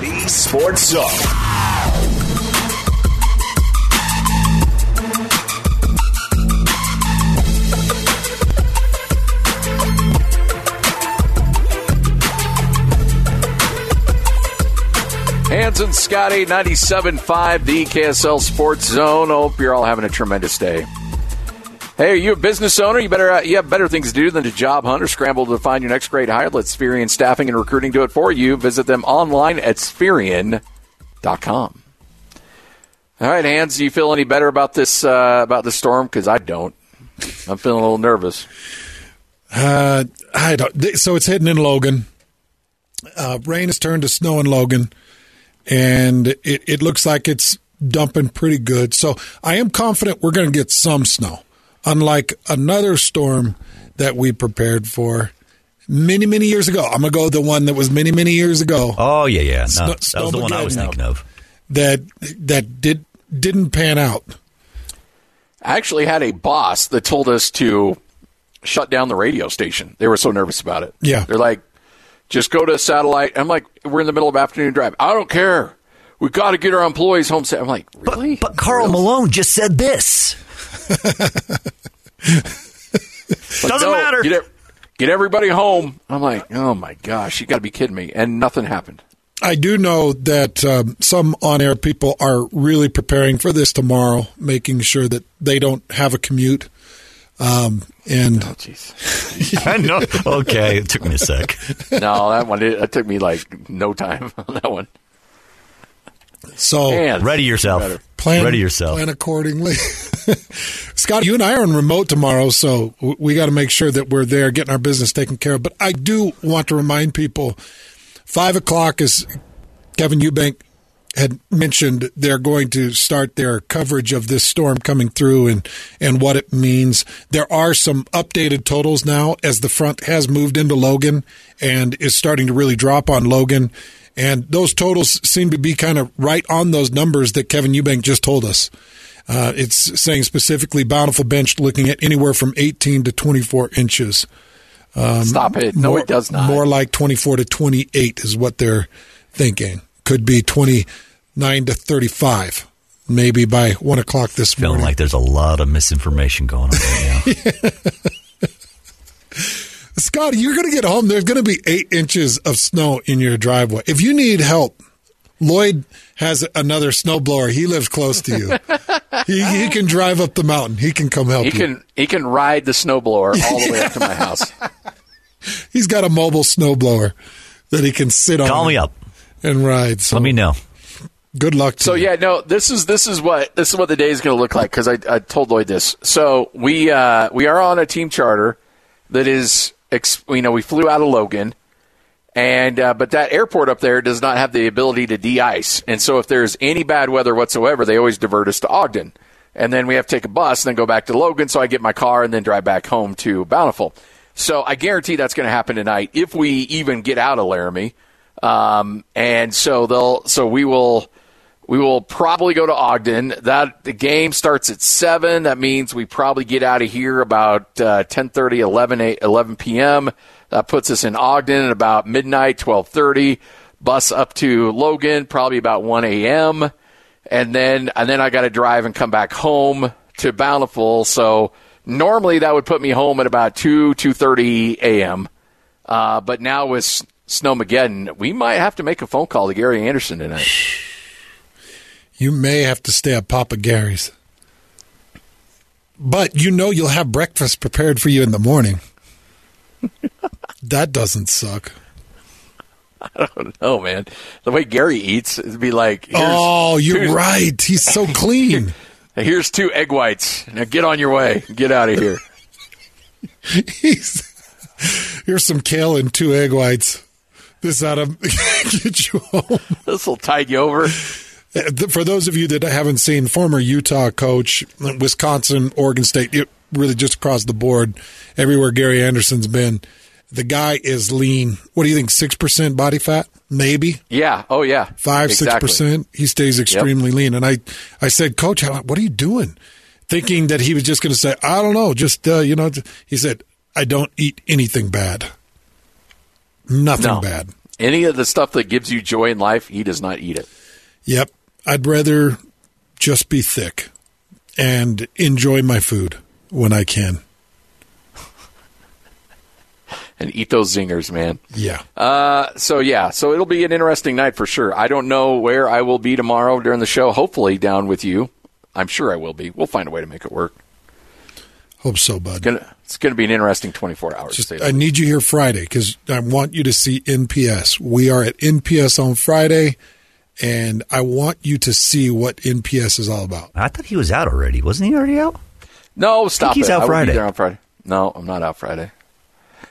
The Sports Zone. Hans and Scotty, 97.5, the KSL Sports Zone. Hope you're all having a tremendous day. Hey, are you a business owner? You better uh, you have better things to do than to job hunt or scramble to find your next great hire. Let Spherion Staffing and Recruiting do it for you. Visit them online at Spherion.com. All right, Hans, do you feel any better about this uh, about the storm? Because I don't. I'm feeling a little nervous. Uh, I don't. So it's hitting in Logan. Uh, rain has turned to snow in Logan, and it, it looks like it's dumping pretty good. So I am confident we're going to get some snow, unlike another storm that we prepared for many, many years ago. I'm going to go the one that was many, many years ago. Oh yeah, yeah. No, Snow- that was the one I was thinking of. That that did didn't pan out. I actually had a boss that told us to shut down the radio station. They were so nervous about it. Yeah. They're like, just go to a satellite. I'm like, we're in the middle of afternoon drive. I don't care. We got to get our employees home. sa-" I'm like, really? But Karl Malone just said this. Like, Doesn't "No, matter." Get, get everybody home. I'm like, oh my gosh, you got to be kidding me. And nothing happened. I do know that um, some on air people are really preparing for this tomorrow, making sure that they don't have a commute. Um, and Oh, jeez. I know. Okay, it took me a sec. no, that one, it, it took me like no time on that one. so Man, Ready yourself. better. Plan Ready yourself. plan accordingly. Scott, you and I are on remote tomorrow, so we got to make sure that we're there getting our business taken care of. But I do want to remind people, five o'clock is Kevin Eubank had mentioned they're going to start their coverage of this storm coming through and and what it means. There are some updated totals now as the front has moved into Logan and is starting to really drop on Logan. And those totals seem to be kind of right on those numbers that Kevin Eubank just told us. Uh, it's saying specifically Bountiful Bench looking at anywhere from 18 to 24 inches. Stop it. No, more, it does not. More like 24 to 28 is what they're thinking. Could be 29 to 35, maybe by 1 o'clock this Feeling morning. like there's a lot of misinformation going on right now. Scotty, you're going to get home. There's going to be eight inches of snow in your driveway. If you need help, Lloyd has another snowblower. He lives close to you. he, he can drive up the mountain. He can come help He you. can he can ride the snowblower all the way up to my house. He's got a mobile snowblower that he can sit on. Call me up. and ride. So Let me know. good luck to So you. yeah, no, this is this is what this is what the day is going to look like because I, I told Lloyd this. So we uh, we are on a team charter that is you know we flew out of Logan, and uh, but that airport up there does not have the ability to de-ice, and so if there's any bad weather whatsoever, they always divert us to Ogden, and then we have to take a bus and then go back to Logan. So I get my car and then drive back home to Bountiful. So I guarantee that's going to happen tonight if we even get out of Laramie. Um, and so they'll so we will we will probably go to Ogden. That the game starts at seven. That means we probably get out of here about uh, 10:30, 11, 8, 11 p.m. That puts us in Ogden at about midnight, 12:30. Bus up to Logan probably about 1 a.m. And then and then I got to drive and come back home to Bountiful. So normally that would put me home at about 2 2:30 a.m. Uh, but now with Snowmageddon, we might have to make a phone call to Gary Anderson tonight. You may have to stay at Papa Gary's. But you know you'll have breakfast prepared for you in the morning. that doesn't suck. I don't know, man. The way Gary eats, it'd be like, oh, you're right. He's so clean. Here's two egg whites. Now get on your way. Get out of here. He's, here's some kale and two egg whites. This ought to get you home. This will tide you over. For those of you that haven't seen, former Utah coach, Wisconsin, Oregon State, really just across the board, everywhere Gary Anderson's been. The guy is lean. What do you think? Six percent body fat, maybe. Yeah. Oh, yeah. Five, six percent. He stays extremely yep. lean. And I, I said, Coach, what are you doing? Thinking that he was just going to say, I don't know, just uh, you know. He said, I don't eat anything bad. Nothing no. bad. Any of the stuff that gives you joy in life, he does not eat it. Yep. I'd rather just be thick and enjoy my food when I can. and eat those zingers, man. Yeah. Uh, so yeah, so it'll be an interesting night for sure. I don't know where I will be tomorrow during the show. Hopefully down with you. I'm sure I will be. We'll find a way to make it work. Hope so, bud. It's gonna, it's gonna be an interesting 24 hours. Just, I need you here Friday because I want you to see NPS. We are at NPS on Friday, and I want you to see what NPS is all about. I thought he was out already. Wasn't he already out? No, stop he's it. out I Friday. Be there on Friday. No, I'm not out Friday.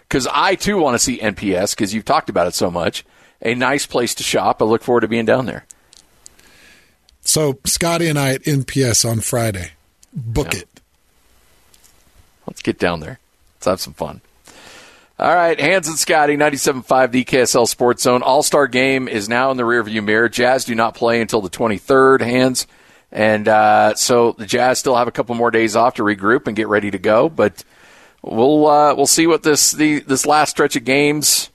Because I too want to see NPS because you've talked about it so much. A nice place to shop. I look forward to being down there. So Scotty and I at NPS on Friday. Book Yeah. it. Let's get down there. Let's have some fun. All right, Hans and Scotty, 97.5, the KSL Sports Zone. All Star game is now in the rearview mirror. Jazz do not play until the 23rd, Hans. And uh, so the Jazz still have a couple more days off to regroup and get ready to go. But we'll uh, we'll see what this the this last stretch of games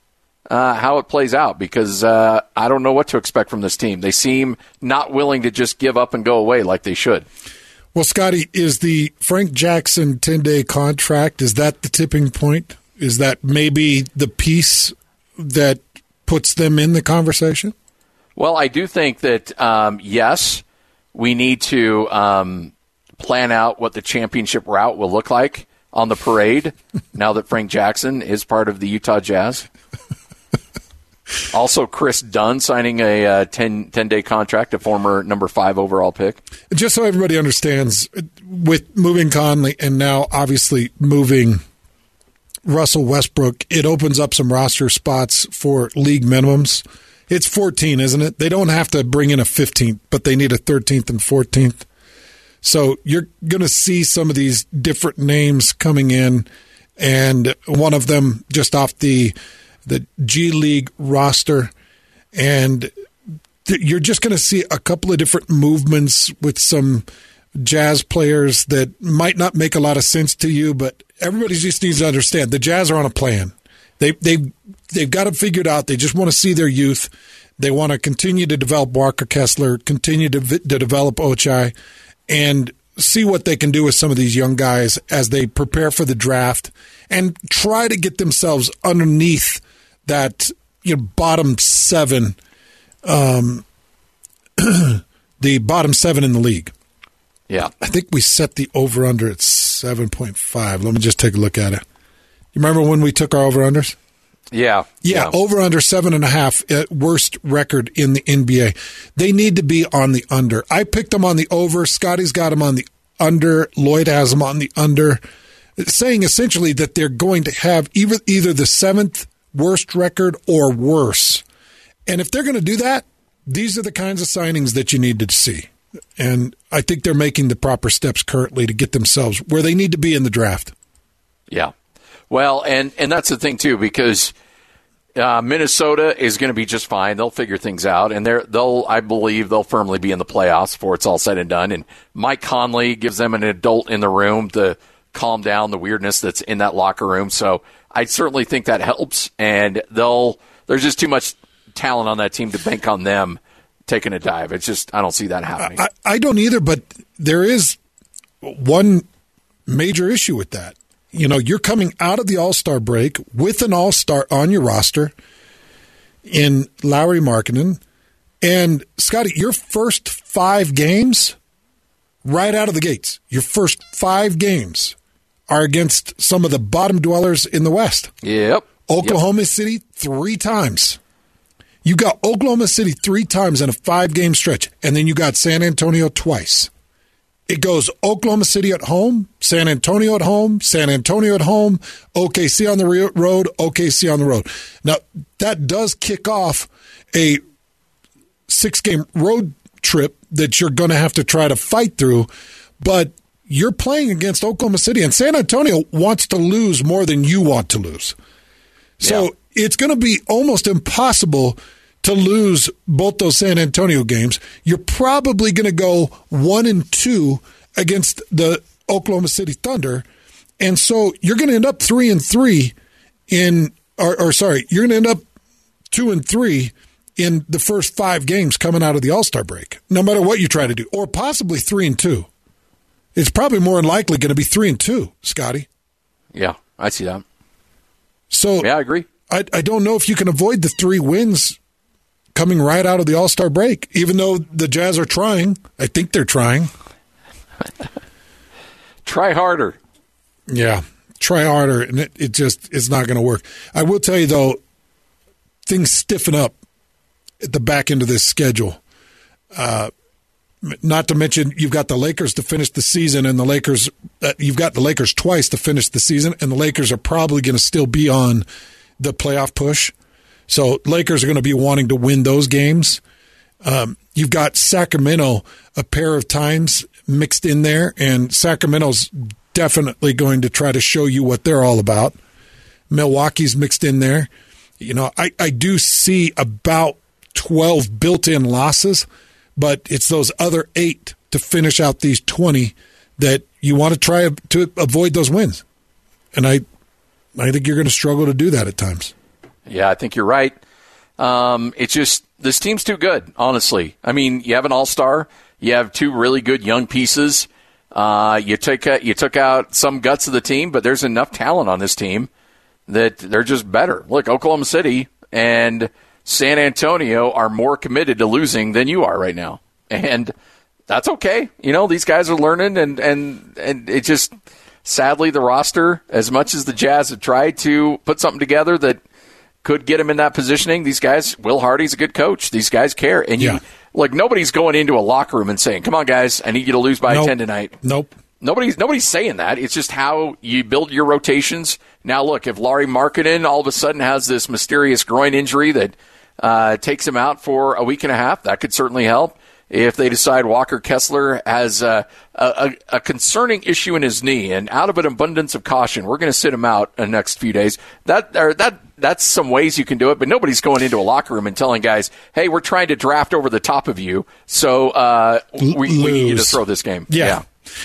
uh, how it plays out because uh, I don't know what to expect from this team. They seem not willing to just give up and go away like they should. Well, Scotty, is the Frank Jackson 10 day contract, is that the tipping point? Is that maybe the piece that puts them in the conversation? Well, I do think that um, yes, we need to um, plan out what the championship route will look like on the parade. now that Frank Jackson is part of the Utah Jazz. Also, Kris Dunn signing a uh, 10, 10 day contract, a former number five overall pick. Just so everybody understands, with moving Conley and now obviously moving Russell Westbrook, it opens up some roster spots for league minimums. It's 14, isn't it? They don't have to bring in a 15th, but they need a 13th and 14th. So you're going to see some of these different names coming in, and one of them just off the the G League roster, and th- you're just going to see a couple of different movements with some jazz players that might not make a lot of sense to you, but everybody just needs to understand the Jazz are on a plan. They they they've got it figured out. They just want to see their youth. They want to continue to develop Walker Kessler, continue to, to develop Ochai, and see what they can do with some of these young guys as they prepare for the draft and try to get themselves underneath that you know bottom seven, um, the bottom seven in the league. Yeah. I think we set the over under at seven point five. Let me just take a look at it. You remember when we took our over unders? Yeah. Yeah, over under seven and a half, worst record in the NBA. They need to be on the under. I picked them on the over. Scotty's got them on the under. Lloyd has them on the under, saying essentially that they're going to have either either the seventh worst record or worse. And if they're going to do that, these are the kinds of signings that you need to see. And I think they're making the proper steps currently to get themselves where they need to be in the draft. Yeah. Well, and and that's the thing too because Uh, Minnesota is going to be just fine. They'll figure things out, and they're, they'll, I believe, they'll firmly be in the playoffs before it's all said and done. And Mike Conley gives them an adult in the room to calm down the weirdness that's in that locker room. So I certainly think that helps, and they'll. There's just too much talent on that team to bank on them taking a dive. It's just I don't see that happening. I, I don't either, but there is one major issue with that. You know, you're coming out of the All Star break with an All Star on your roster in Lauri Markkanen. And Scotty, your first five games, right out of the gates, your first five games are against some of the bottom dwellers in the West. Yep. Oklahoma yep. City three times. You got Oklahoma City three times in a five game stretch, and then you got San Antonio twice. It goes Oklahoma City at home, San Antonio at home, San Antonio at home, OKC on the road, OKC on the road. Now, that does kick off a six game road trip that you're going to have to try to fight through, but you're playing against Oklahoma City, and San Antonio wants to lose more than you want to lose. So yeah. It's going to be almost impossible to lose both those San Antonio games. You're probably going to go one and two against the Oklahoma City Thunder, and so you're going to end up three and three in, or, or sorry, you're going to end up two and three in the first five games coming out of the All Star break, no matter what you try to do, or possibly three and two. It's probably more than likely going to be three and two, Scotty. Yeah, I see that. So yeah, I agree. I, I don't know if you can avoid the three wins coming right out of the All Star break. Even though the Jazz are trying, I think they're trying. try harder. Yeah, try harder, and it, it just it's not going to work. I will tell you though, things stiffen up at the back end of this schedule. Uh, not to mention, you've got the Lakers to finish the season, and the Lakers, uh, you've got the Lakers twice to finish the season, and the Lakers are probably going to still be on the playoff push. So Lakers are going to be wanting to win those games. Um, you've got Sacramento a pair of times mixed in there, and Sacramento's definitely going to try to show you what they're all about. Milwaukee's mixed in there. You know, I, I do see about 12 built in losses but it's those other eight to finish out these 20 that you want to try to avoid those wins. And I, I think you're going to struggle to do that at times. Yeah, I think you're right. Um, it's just this team's too good, honestly. I mean, you have an all star, you have two really good young pieces. Uh, you took you took out some guts of the team, but there's enough talent on this team that they're just better. Look, Oklahoma City and San Antonio are more committed to losing than you are right now. And that's okay. You know, these guys are learning and, and, and it just, sadly, the roster, as much as the Jazz have tried to put something together that could get him in that positioning, these guys, Will Hardy's a good coach. These guys care. And you, yeah. like, nobody's going into a locker room and saying, come on, guys, I need you to lose by nope. 10 tonight. Nope. Nobody's nobody's saying that. It's just how you build your rotations. Now, look, if Lauri Markkanen all of a sudden has this mysterious groin injury that uh, takes him out for a week and a half. That could certainly help. If they decide Walker Kessler has a, a, a concerning issue in his knee, and out of an abundance of caution, we're going to sit him out the next few days. That that that's some ways you can do it, but nobody's going into a locker room and telling guys, "Hey, we're trying to draft over the top of you, so uh, we, we, need you to throw this game." Yeah. yeah.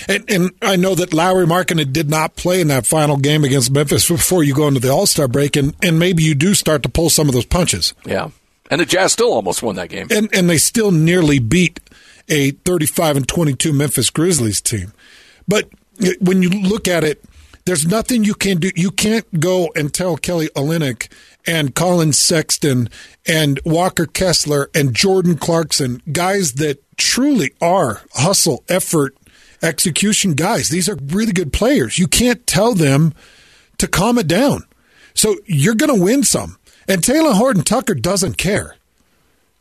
And, and, I know that Lauri Markkanen did not play in that final game against Memphis before you go into the All Star break, and, and maybe you do start to pull some of those punches. Yeah. And the Jazz still almost won that game. And and they still nearly beat a 35 and 22 Memphis Grizzlies team. But when you look at it, there's nothing you can do. You can't go and tell Kelly Olynyk and Collin Sexton and Walker Kessler and Jordan Clarkson, guys that truly are hustle, effort, execution guys. These are really good players. You can't tell them to calm it down. So you're going to win some. And Talen Horton Tucker doesn't care.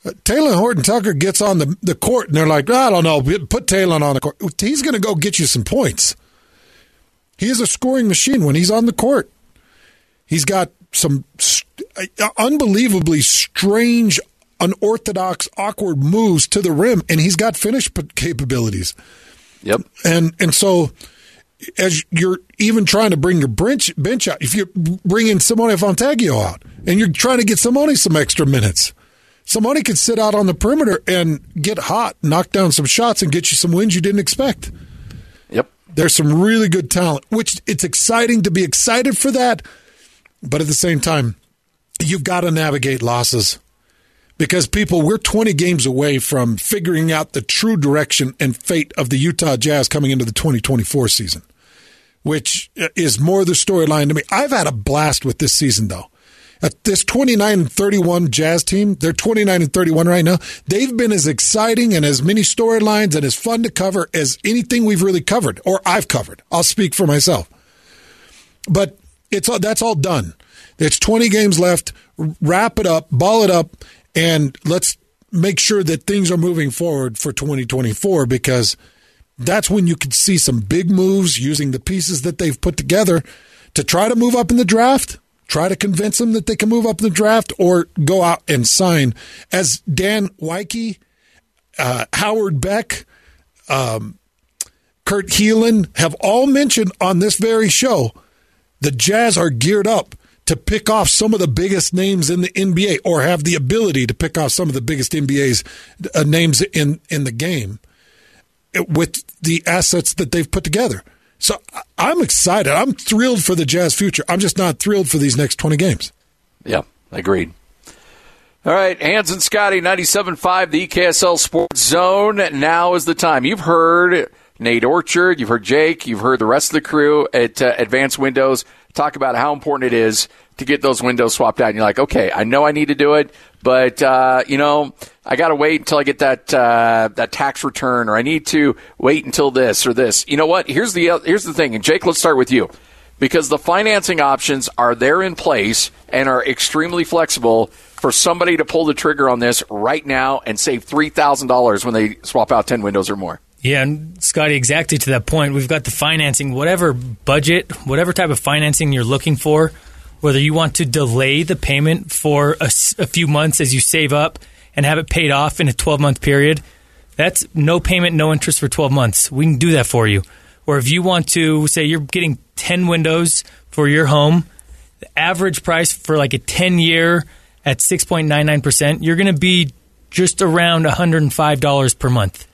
Talen Horton Tucker gets on the, the court and they're like, I don't know, put Talen on the court. He's going to go get you some points. He is a scoring machine when he's on the court. He's got some uh, unbelievably strange, unorthodox, awkward moves to the rim, and he's got finish capabilities. Yep. And and so as you're even trying to bring your bench, bench out, if you're bringing Simone Fontecchio out and you're trying to get Simone some extra minutes, Simone could sit out on the perimeter and get hot, knock down some shots, and get you some wins you didn't expect. Yep. There's some really good talent, which it's exciting to be excited for that. But at the same time, you've got to navigate losses because people, we're 20 games away from figuring out the true direction and fate of the Utah Jazz coming into the 2024 season, which uh, is more the storyline to me. I've had a blast with this season, though. At this 29 and 31 Jazz team, they're 29 and 31 right now. They've been as exciting and as many storylines and as fun to cover as anything we've really covered or I've covered. I'll speak for myself. But it's all, that's all done. It's 20 games left. Wrap it up, ball it up, and let's make sure that things are moving forward for 2024 because that's when you could see some big moves using the pieces that they've put together to try to move up in the draft try to convince them that they can move up in the draft or go out and sign. As Dan Woike, uh, Howard Beck, um, Kurt Helin have all mentioned on this very show, the Jazz are geared up to pick off some of the biggest names in the NBA or have the ability to pick off some of the biggest NBA's uh, names in, in the game with the assets that they've put together. So I'm excited. I'm thrilled for the Jazz future. I'm just not thrilled for these next 20 games. Yeah, agreed. All right, Hans and Scotty, 97.5, the EKSL Sports Zone. Now is the time. You've heard Nate Orchard, you've heard Jake, you've heard the rest of the crew at uh, Advanced Windows talk about how important it is to get those windows swapped out. And you're like, okay, I know I need to do it, but uh, you know, I got to wait until I get that uh, that tax return, or I need to wait until this or this. You know what? Here's the here's the thing. And Jake, let's start with you, because the financing options are there in place and are extremely flexible for somebody to pull the trigger on this right now and save three thousand dollars when they swap out ten windows or more. Yeah, and Scotty, exactly to that point, we've got the financing, whatever budget, whatever type of financing you're looking for whether you want to delay the payment for a, a few months as you save up and have it paid off in a 12 month period, that's no payment, no interest for 12 months. We can do that for you. Or if you want to say you're getting 10 windows for your home, the average price for like a 10 year at 6.99%, you're going to be just around $105 per month.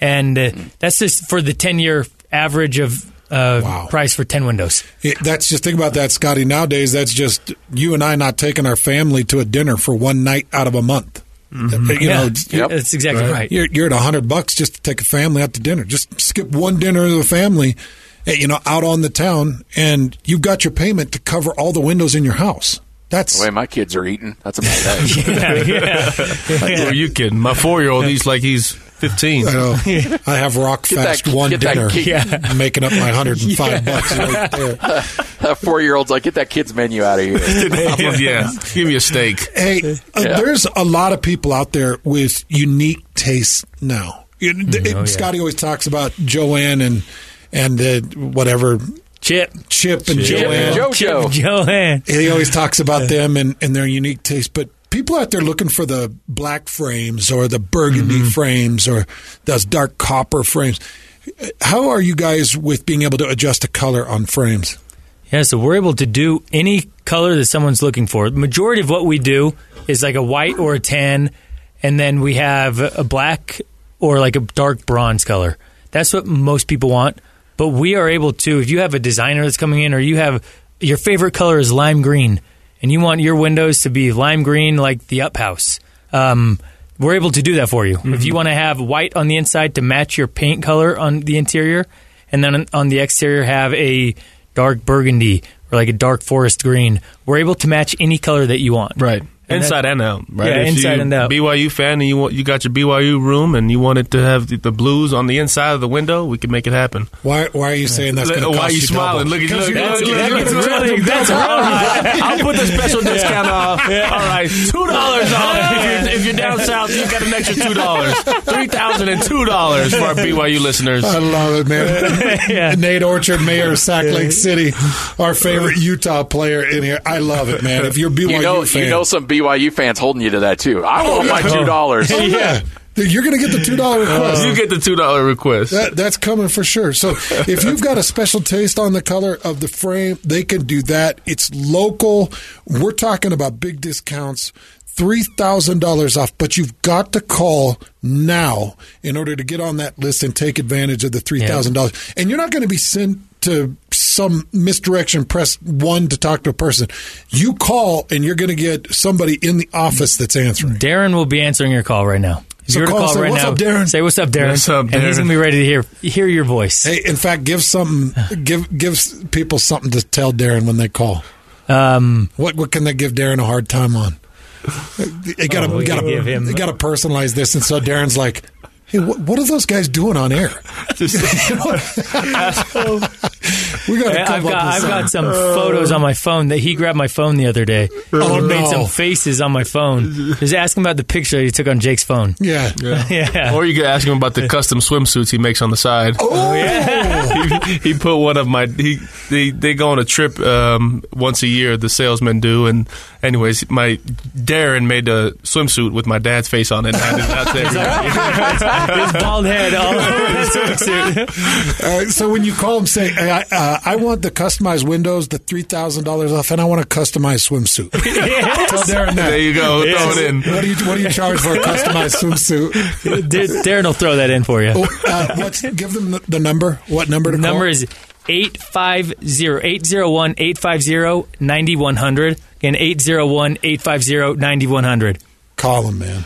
And uh, that's just for the 10 year average of uh, wow. price for 10 windows. It, that's just think about that, Scotty. Nowadays, that's just you and I not taking our family to a dinner for one night out of a month. Mm-hmm. You yeah, know, yep. that's exactly right. right. You're, you're at a hundred bucks just to take a family out to dinner. Just skip one dinner with a family, eh, you know, out on the town, and you've got your payment to cover all the windows in your house. That's the way my kids are eating. That's about that. yeah, yeah. Like, are you kidding? My four year old, he's like he's 15. I know. I have rock fast that, one dinner, yeah. making up my 105 yeah. bucks right there. Four year old's like, get that kid's menu out of here. yeah, give me a steak. Hey, uh, there's a lot of people out there with unique tastes now. You know, mm, oh, Scotty always talks about Joanne and and uh, whatever Chip, Chip, and Chip Joanne, and JoJo, Joanne. He always talks about them and, and their unique taste, but people out there looking for the black frames or the burgundy mm-hmm. frames or those dark copper frames. How are you guys with being able to adjust the color on frames? Yeah, so we're able to do any color that someone's looking for. The majority of what we do is like a white or a tan, and then we have a black or like a dark bronze color. That's what most people want. But we are able to, if you have a designer that's coming in or you have your favorite color is lime green, and you want your windows to be lime green like the up house, um, we're able to do that for you. Mm-hmm. If you want to have white on the inside to match your paint color on the interior, and then on the exterior have a dark burgundy or like a dark forest green, we're able to match any color that you want. Right. And inside that, and out, right? Yeah, if inside and out. BYU fan, and you want, you got your BYU room, and you wanted to have the, the, blues on the inside of the window. We can make it happen. Why? Why are you saying that's going to cost Why are you, you smiling? Double? Look at you. That's, look, that's, that's, really, that's right. I'll put the special discount off. All right, two dollars off. Down south, you got an extra two dollars. Three thousand and two dollars for our BYU listeners. I love it, man. yeah. Nate Orchard, mayor of Sac Lake City, our favorite Utah player in here. I love it, man. If you're BYU you know, fan, you know some BYU fans holding holding you to that too. I want my oh, two dollars. Oh, yeah. You're going to get the two dollar uh, request. you get the two dollar request. That, that's coming for sure. So if you've got a special taste on the color of the frame, they can do that. It's local. We're talking about big discounts. $3,000 off, but you've got to call now in order to get on that list and take advantage of the $3,000. And you're not going to be sent to some misdirection, press one to talk to a person. You call and you're going to get somebody in the office that's answering. Darren will be answering your call right now. If So you were call and call say, right "What's now, up, Darren?" say what's up, Darren. What's up, And he's gonna be ready to hear hear your voice. Hey, in fact, give something, give give people something to tell Darren when they call. Um, What what can they give Darren a hard time on? They got to Oh, we got can give him- to got to personalize this, and so Darren's like, "Hey, what, what are those guys doing on air?" we got to I've got I've with got something. some photos on my phone that he grabbed my phone the other day. Oh, he made no. some faces on my phone. Just ask him about the picture he took on Jake's phone. Yeah. yeah. Or you could ask him about the custom swimsuits he makes on the side. Oh, he, he put one of my he they they go on a trip um, once a year. The salesmen do, and anyways, my Darren made a swimsuit with my dad's face on it. And handed it out to. His bald head all over his swimsuit. Uh, so when you call him, say, hey, I, uh, "I want the customized windows, the three thousand dollars off, and I want a customized swimsuit." Tell Darren that. There you go. Yes. Throw it in. What do you what do you charge for a customized swimsuit? Dar- Darren will throw that in for you. Oh, uh, let's give them the, the number. What number to The call? number is 850-801-850-9100. Again, 801-850-9100. Call them, man.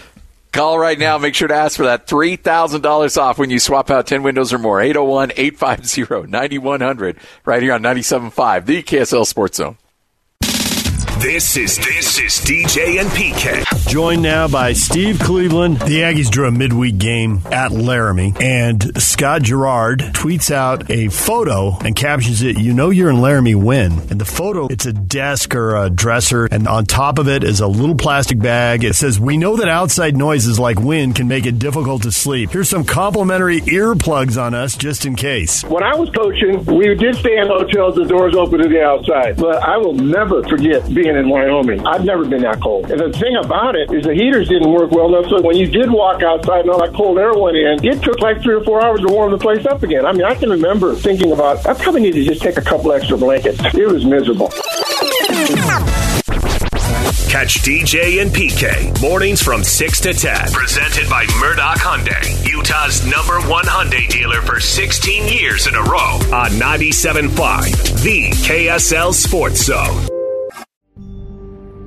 Call right now. Make sure to ask for that $3,000 off when you swap out 10 windows or more. 801 850 9100. Right here on 97.5, the KSL Sports Zone. This is this is DJ and PK. Joined now by Steve Cleveland. The Aggies drew a midweek game at Laramie, and Scott Gerard tweets out a photo and captions it, You know you're in Laramie when. And the photo, it's a desk or a dresser, and on top of it is a little plastic bag. It says, We know that outside noises like wind can make it difficult to sleep. Here's some complimentary earplugs on us just in case. When I was coaching, we did stay in hotels, the doors open to the outside. But I will never forget being in Wyoming. I've never been that cold. And the thing about it is the heaters didn't work well enough, so when you did walk outside and all that cold air went in, it took like three or four hours to warm the place up again. I mean, I can remember thinking about, I probably need to just take a couple extra blankets. It was miserable. Catch DJ and PK mornings from 6 to 10. Presented by Murdock Hyundai, Utah's number one Hyundai dealer for 16 years in a row on 97.5, the KSL Sports Zone.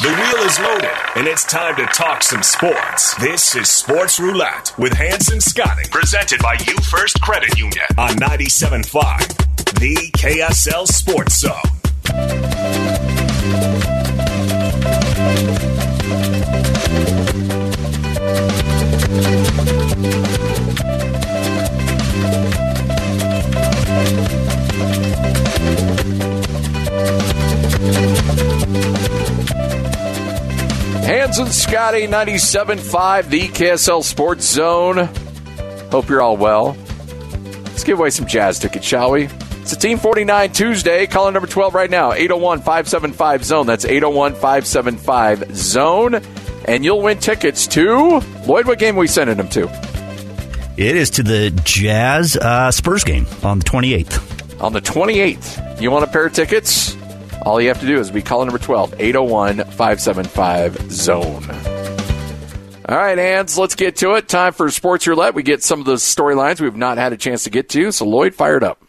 The wheel is loaded, and it's time to talk some sports. This is Sports Roulette with Hans and Scotty, presented by UFirst Credit Union on 97.5, the KSL Sports Zone. And Scotty, 97.5, the KSL Sports Zone. Hope you're all well. Let's give away some jazz tickets, shall we? It's a Team 49 Tuesday. Caller number 12 right now, 801 575 Zone. That's 801 575 Zone. And you'll win tickets to. Lloyd, what game are we sending them to? It is to the Jazz uh, Spurs game on the 28th. On the 28th. You want a pair of tickets? All you have to do is be caller number 12, 801 575 Zone. All right, Hans, let's get to it. Time for Sports Roulette. We get some of the storylines we've not had a chance to get to. So, Lloyd, fired up.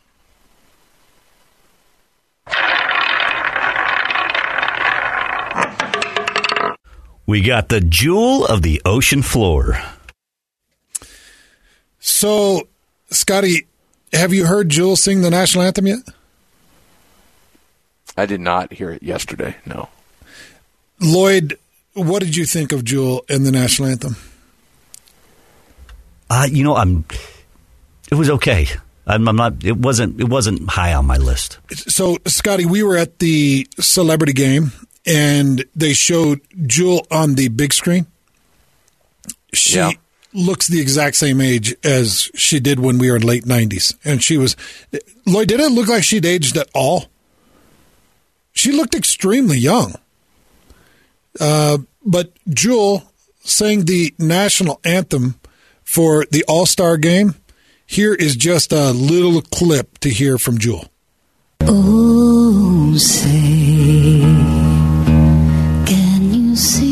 We got the jewel of the ocean floor. So, Scotty, have you heard Jewel sing the national anthem yet? I did not hear it yesterday. No. Lloyd, what did you think of Jewel and the national anthem? Uh, you know, I'm. It was okay. I'm, I'm not. It wasn't. It wasn't high on my list. So, Scotty, we were at the celebrity game, and they showed Jewel on the big screen. She Yeah. looks the exact same age as she did when we were in late '90s, and she was. Lloyd, did it look like she'd aged at all? She looked extremely young. Uh, but Jewel sang the national anthem for the All Star game. Here is just a little clip to hear from Jewel. Oh, say, can you see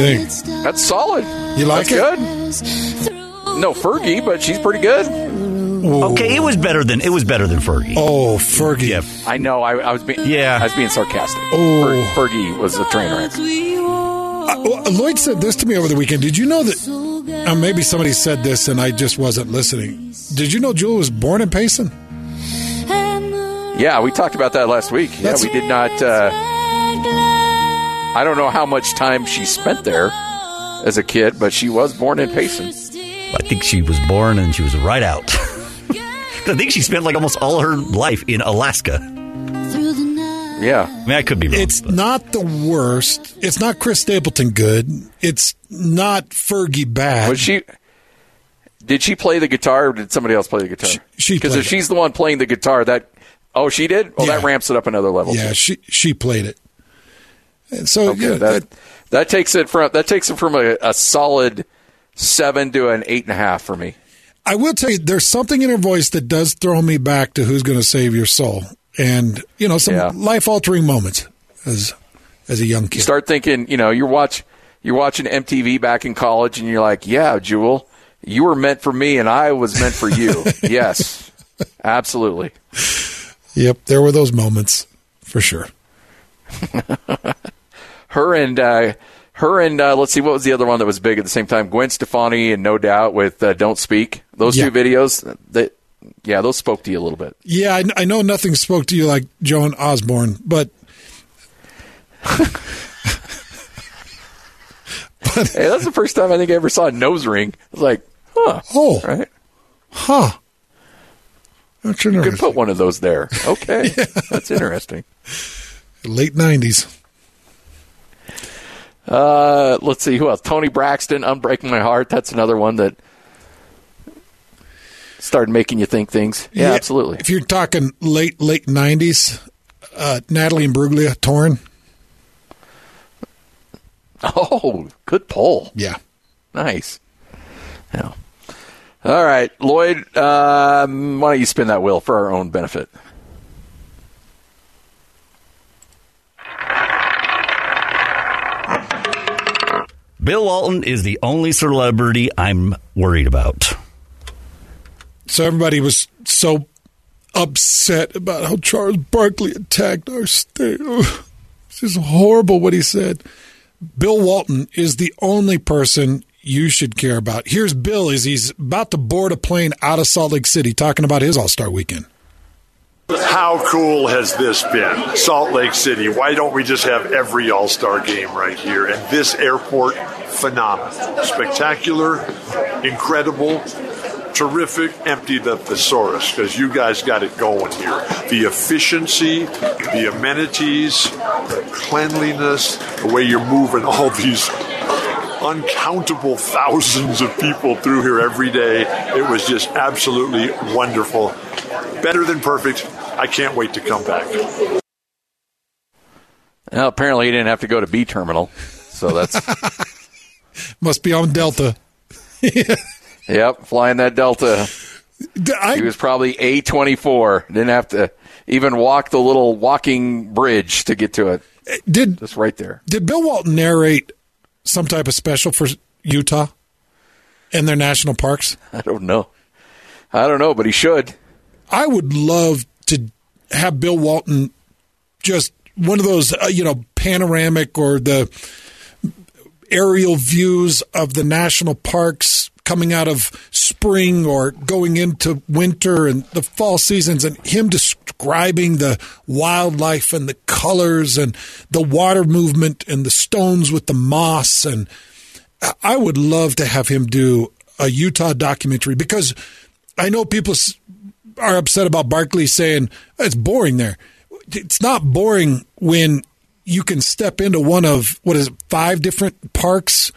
do you think? That's solid. You like it? Good. No Fergie, but she's pretty good. Okay, it was better than it was better than Fergie. Oh, Fergie. Yeah. I know. I, I was being Yeah. I was being sarcastic. Oh. Fer- Fergie was a train wreck. Uh, well, Lloyd said this to me over the weekend. Did you know that? Uh, maybe somebody said this and I just wasn't listening. Did you know Jewel was born in Payson? Yeah, we talked about that last week. Yeah, we did not. Uh, I don't know how much time she spent there as a kid, but she was born in Payson. I think she was born and she was right out. I think she spent like almost all her life in Alaska. Yeah. I mean, I could be wrong. It's not the worst. It's not Chris Stapleton good. It's not Fergie bad. Was she? Did she play the guitar, or did somebody else play the guitar? she because if it. she's the one playing the guitar, that oh, she did. Oh, that ramps it up another level. Yeah, too. she she played it. And so Okay, yeah, that, that takes it from that takes it from a, a solid seven to an eight and a half for me. I will tell you, there's something in her voice that does throw me back to who's going to save your soul, and you know, some Yeah. life altering moments as as a young You kid. start thinking, you know, you're watch you're watching MTV back in college, and you're like, yeah, Jewel, you were meant for me, and I was meant for you. yes, absolutely. Yep, there were those moments for sure. Her and uh, her and uh, let's see, what was the other one that was big at the same time? Gwen Stefani and No Doubt with uh, "Don't Speak." Those Yeah. two videos, that yeah, those spoke to you a little bit. Yeah, I, I know nothing spoke to you like Joan Osborne, but hey, that's the first time I think I ever saw a nose ring. I was like, huh, oh, right, huh? That's you could put one of those there. Okay, that's interesting. Late '90s. Uh, let's see who else. Toni Braxton, "Unbreaking My Heart." That's another one that started making you think things. Yeah, absolutely. If you're talking late late '90s, uh, Natalie Imbruglia, torn. Oh, good poll. Yeah. Nice. Yeah. All right, Lloyd. Um, why don't you spin that wheel for our own benefit? Bill Walton is the only celebrity I'm worried about. So everybody was so upset about how Charles Barkley attacked our state. It's just horrible what he said. Bill Walton is the only person you should care about. Here's Bill as he's about to board a plane out of Salt Lake City talking about his All Star weekend. How cool has this been? Salt Lake City. Why don't we just have every All Star game right here? And this airport, phenomenal. Spectacular, incredible, terrific. Empty the thesaurus because you guys got it going here. The efficiency, the amenities, the cleanliness, the way you're moving all these uncountable thousands of people through here every day. It was just absolutely wonderful. Better than perfect. I can't wait to come back. Now, apparently he didn't have to go to B terminal, so that's Must be on Delta. yep, flying that Delta. he was probably A twenty four. Didn't have to even walk the little walking bridge to get to it. Eh, did just right there. Did Bill Walton narrate some type of special for Utah and their national parks? I don't know. I don't know, but he should. I would love to have Bill Walton just one of those, uh, you know, panoramic or the aerial views of the national parks coming out of spring or going into winter and the fall seasons and him describing the wildlife and the colors and the water movement and the stones with the moss. And I would love to have him do a Utah documentary because I know people are upset about Barkley saying it's boring there. It's not boring when you can step into one of what is it, five different parks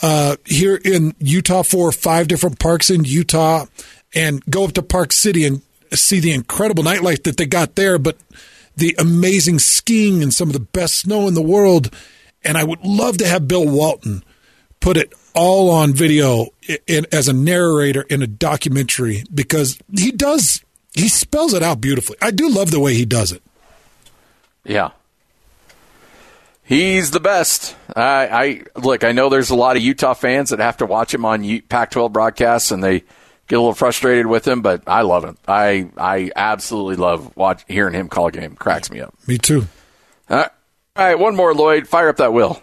uh, here in Utah, four five different parks in Utah, and go up to Park City and see the incredible nightlife that they got there, but the amazing skiing and some of the best snow in the world. And I would love to have Bill Walton put it all on video in, as a narrator in a documentary because he does he spells it out beautifully. I do love the way he does it. Yeah. He's the best. I, I look. I know there's a lot of Utah fans that have to watch him on Pac-12 broadcasts, and they get a little frustrated with him. But I love him. I I absolutely love watch, hearing him call a game. Cracks me up. Me too. all right, one more, Lloyd. Fire up that wheel.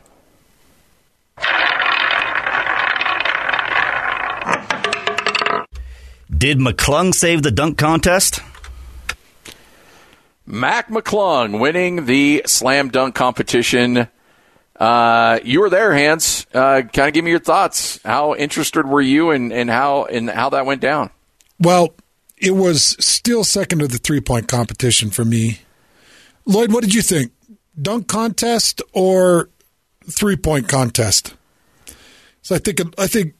Did McClung save the dunk contest? Mac McClung winning the slam dunk competition. Uh, you were there, Hans. Uh, kind of give me your thoughts. How interested were you in, in how in how that went down? Well, it was still second to the three point competition for me. Lloyd, what did you think? Dunk contest or three point contest? So I think I think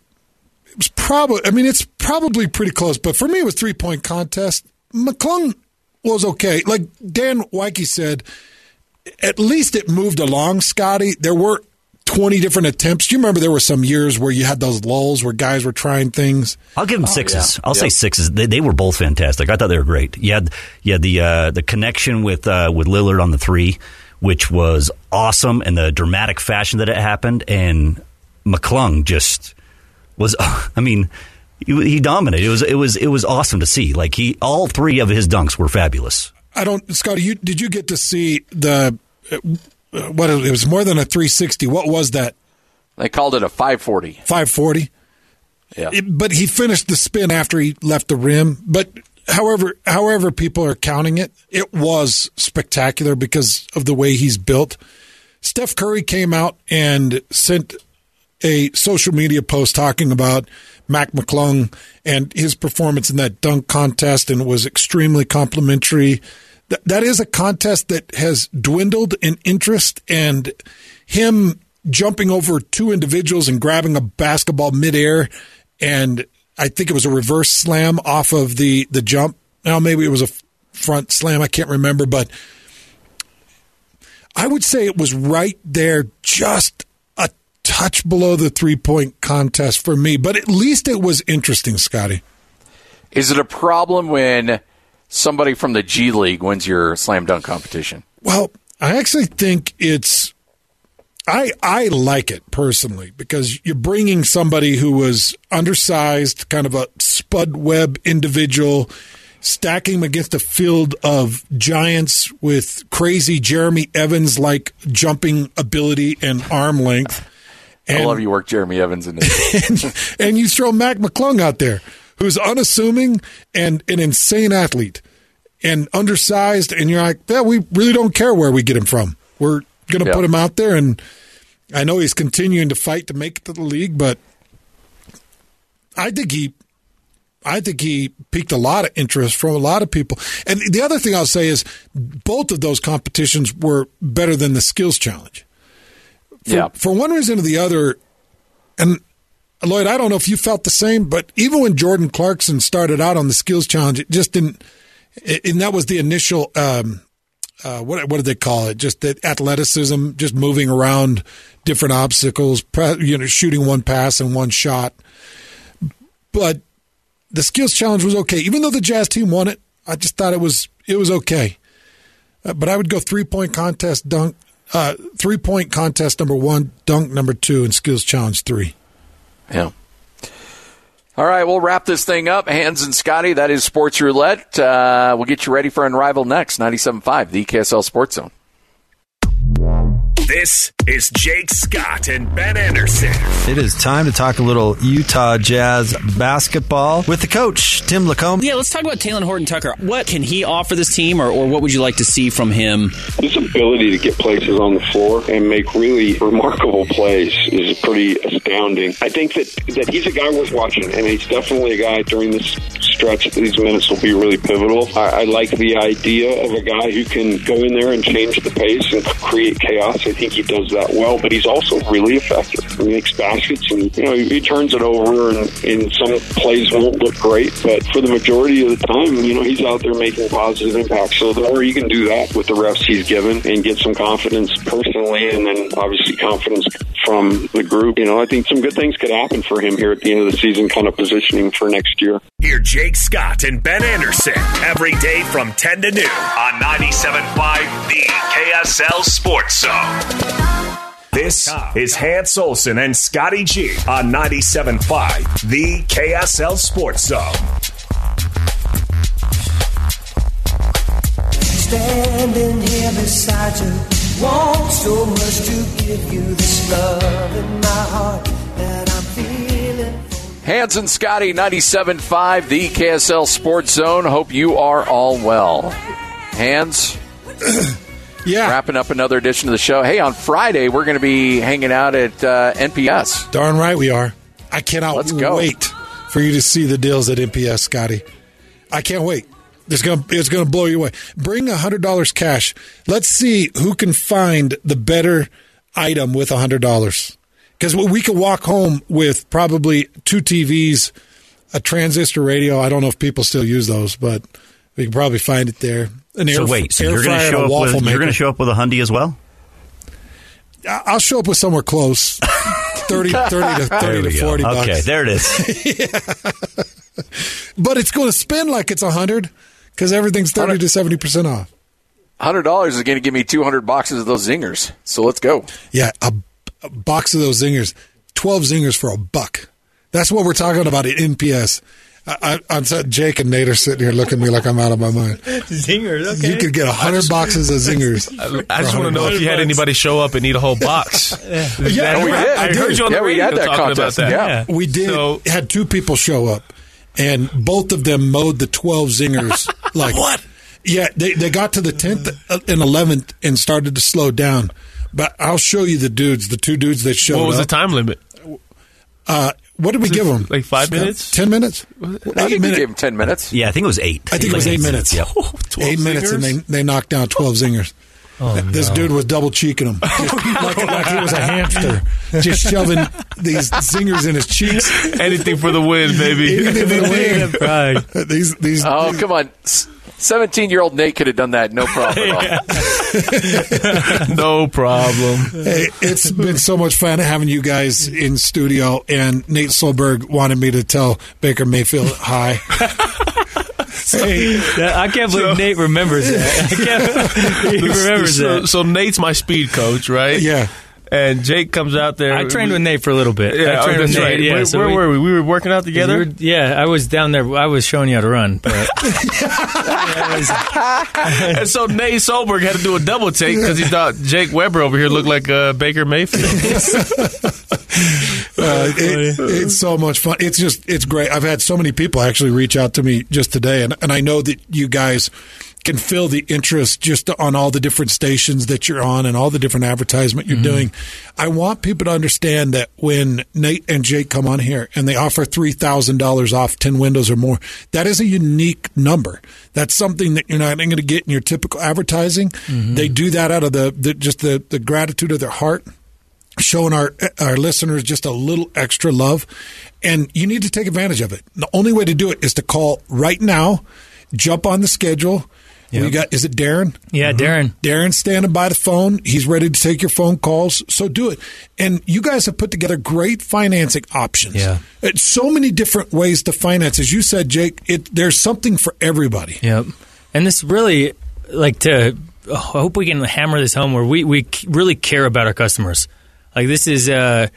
it was probably. I mean, it's probably pretty close, but for me, it was three point contest. McClung was okay. Like Dan Woike said, at least it moved along, Scotty. There were 20 different attempts. Do you remember there were some years where you had those lulls where guys were trying things? I'll give them oh, sixes. Yeah. I'll yep. say sixes. They, they, were both fantastic. I thought they were great. You had, you had the uh, the connection with uh, with Lillard on the three, which was awesome, and the dramatic fashion that it happened. And McClung just was. I mean, he, dominated. It was it was it was awesome to see. Like he, all three of his dunks were fabulous. I don't, Scotty. You did you get to see the uh, what? It was more than a 360. What was that? They called it a 540. 540. Yeah. It, but he finished the spin after he left the rim. But however, however people are counting it, it was spectacular because of the way he's built. Steph Curry came out and sent a social media post talking about Mac McClung and his performance in that dunk contest and was extremely complimentary. Th- that is a contest that has dwindled in interest and him jumping over two individuals and grabbing a basketball midair and I think it was a reverse slam off of the, the jump. Now maybe it was a front slam. I can't remember, but I would say it was right there, just touch below the three point contest for me, but at least it was interesting, Scotty. Is it a problem when somebody from the G League wins your slam dunk competition? Well, I actually think it's I I like it personally because you're bringing somebody who was undersized, kind of a Spud Webb individual, stacking him against a field of giants with crazy Jeremy Evans like jumping ability and arm length. And, I love you work Jeremy Evans in this. and, and you throw Mac McClung out there, who's unassuming and an insane athlete and undersized, and you're like, yeah, we really don't care where we get him from. We're going to put him out there, and I know he's continuing to fight to make it to the league, but I think he, I think he piqued a lot of interest from a lot of people. And the other thing I'll say is, both of those competitions were better than the skills challenge. For, yeah. for one reason or the other, and Lloyd, I don't know if you felt the same, but even when Jordan Clarkson started out on the skills challenge, it just didn't. And that was the initial. Um, uh, what what did they call it? Just the athleticism, just moving around different obstacles, you know, shooting one pass and one shot. But the skills challenge was okay, even though the Jazz team won it. I just thought it was it was okay. Uh, but I would go three point contest, dunk, uh, three point contest number one, dunk number two, and skills challenge three. Yeah. All right, we'll wrap this thing up. Hans and Scotty, that is Sports Roulette. Uh, we'll get you ready for Unrivaled next, 97.5, the KSL Sports Zone. This is Jake Scott and Ben Anderson. It is time to talk a little Utah Jazz basketball with the coach, Tim Lacombe. Yeah, let's talk about Talen Horton Tucker. What can he offer this team, or, or what would you like to see from him? His ability to get places on the floor and make really remarkable plays is pretty astounding. I think that, that he's a guy worth watching, and he's definitely a guy during this stretch. These minutes will be really pivotal. I, I like the idea of a guy who can go in there and change the pace and create chaos. I think he does that well, but he's also really effective. He makes baskets and, you know, he, he turns it over and, and some plays won't look great, but for the majority of the time, you know, he's out there making positive impact. So the more you can do that with the refs he's given and get some confidence personally and then obviously confidence from the group, you know, I think some good things could happen for him here at the end of the season, kind of positioning for next year. Hear Jake Scott and Ben Anderson every day from 10 to noon on 97.5 The KSL Sports Zone. This is Hans Olsen and Scotty G on 97.5 The KSL Sports Zone. Standing here beside you, want so much to give you this love in my heart. Hans and Scotty, 97.5, the KSL Sports Zone. Hope you are all well. Hans? yeah. Wrapping up another edition of the show. Hey, on Friday, we're going to be hanging out at uh, NPS. Darn right we are. I cannot Let's go. wait for you to see the deals at NPS, Scotty. I can't wait. It's gonna it's gonna blow you away. Bring a hundred dollars cash. Let's see who can find the better item with a hundred dollars. Because we could walk home with probably two TVs, a transistor radio. I don't know if people still use those, but we can probably find it there. An so air, wait, so air you're going to fryer show up waffle with maker. you're going to show up with a Hyundai as well? I- I'll show up with somewhere close. 30, 30 to, 30 to we go. 40 bucks. Okay, there it is. But it's going to spend like it's a 100 because everything's 30 to 70% off. $100 is going to give me 200 boxes of those zingers. So let's go. Yeah, a, a box of those zingers, 12 zingers for a buck. That's what we're talking about at NPS. I, I, I'm Jake and Nate are sitting here looking at me like I'm out of my mind. Zingers, okay. You could get a hundred boxes of zingers. I just want to know if you had anybody show up and need a whole box. Yeah, That- we I, did. I I heard you on Yeah, the we radio had that talking contest. about that. Yeah, we did. had two people show up, and both of them mowed the twelve zingers. like What? Yeah, they they got to the tenth and eleventh and started to slow down. But I'll show you the dudes, the two dudes that showed What was the time limit? Uh, what did we give them? Like five minutes? Ten minutes? I think we gave them 10 minutes. Yeah, I think it was eight. I think it was eight minutes. Yep. eight minutes, and they they knocked down twelve zingers. this dude was double cheeking them, just like, like he was a hamster, just shoving these zingers in his cheeks. Anything for the win, baby. Anything for the win. These these. Oh, come on. 17 year old Nate could have done that. No problem at all. no problem. Hey, it's been so much fun having you guys in studio, and Nate Solberg wanted me to tell Baker Mayfield hi. hey, I can't believe Nate remembers that. I can't, he remembers so, that. So Nate's my speed coach, right? Yeah. And Jake comes out there. I trained with Nate for a little bit. Yeah, I trained oh, with that's Nate. right. Yeah, where so where we- were we? We were working out together. we were- yeah, I was down there. I was showing you how to run, but and so Nate Solberg had to do a double take because he thought Jake Weber over here looked like uh, Baker Mayfield. Uh, it, it's so much fun. It's just it's great. I've had so many people actually reach out to me just today, and and I know that you guys can feel the interest just on all the different stations that you're on and all the different advertisement you're mm-hmm. doing. I want people to understand that when Nate and Jake come on here and they offer three thousand dollars off ten windows or more, that is a unique number. That's something that you're not going to get in your typical advertising. Mm-hmm. They do that out of the, the just the the gratitude of their heart showing our our listeners just a little extra love and you need to take advantage of it the only way to do it is to call right now jump on the schedule we got is it darren yeah, Darren. darren's standing by the phone he's ready to take your phone calls so do it and you guys have put together great financing options Yeah. It's so many different ways to finance as you said jake it there's something for everybody Yep. And this really, like, to I hope we can hammer this home where we, we really care about our customers. Like, this is, uh,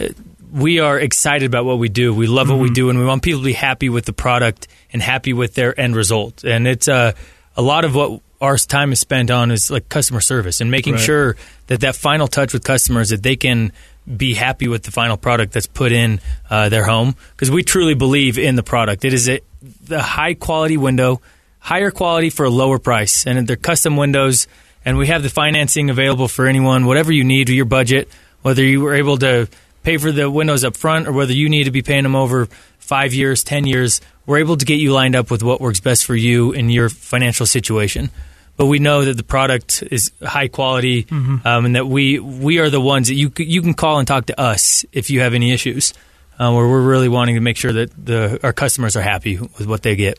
uh, we are excited about what we do. We love what we do, and we want people to be happy with the product and happy with their end result. And it's uh, a lot of what our time is spent on is like customer service and making Right. sure that that final touch with customers that they can be happy with the final product that's put in uh, their home because we truly believe in the product. It is a, the high quality window, higher quality for a lower price, and they're custom windows. And we have the financing available for anyone, whatever you need your budget, whether you were able to pay for the windows up front or whether you need to be paying them over five years, ten years. We're able to get you lined up with what works best for you in your financial situation. But we know that the product is high quality, Mhm. um, and that we we are the ones that you you can call and talk to us if you have any issues. Uh, where we're really wanting to make sure that the our customers are happy with what they get.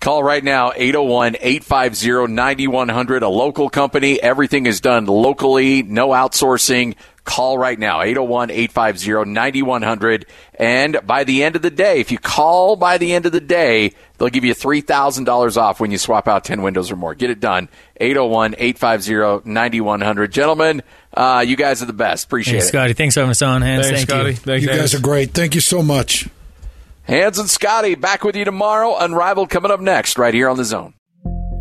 Call right now, 801 850 9100, a local company. Everything is done locally, no outsourcing. Call right now, 801 850 9100. And by the end of the day, if you call by the end of the day, they'll give you $3,000 off when you swap out 10 windows or more. Get it done. 801 850 9100. Gentlemen, uh, you guys are the best. Appreciate Thanks, it. Scotty. Thanks for having us on, Hans. Thanks, Thank Scotty. you. you guys are great. Thank you so much. Hans and Scotty back with you tomorrow. Unrivaled coming up next, right here on the zone.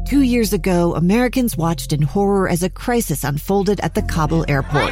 Two years ago, Americans watched in horror as a crisis unfolded at the Kabul airport.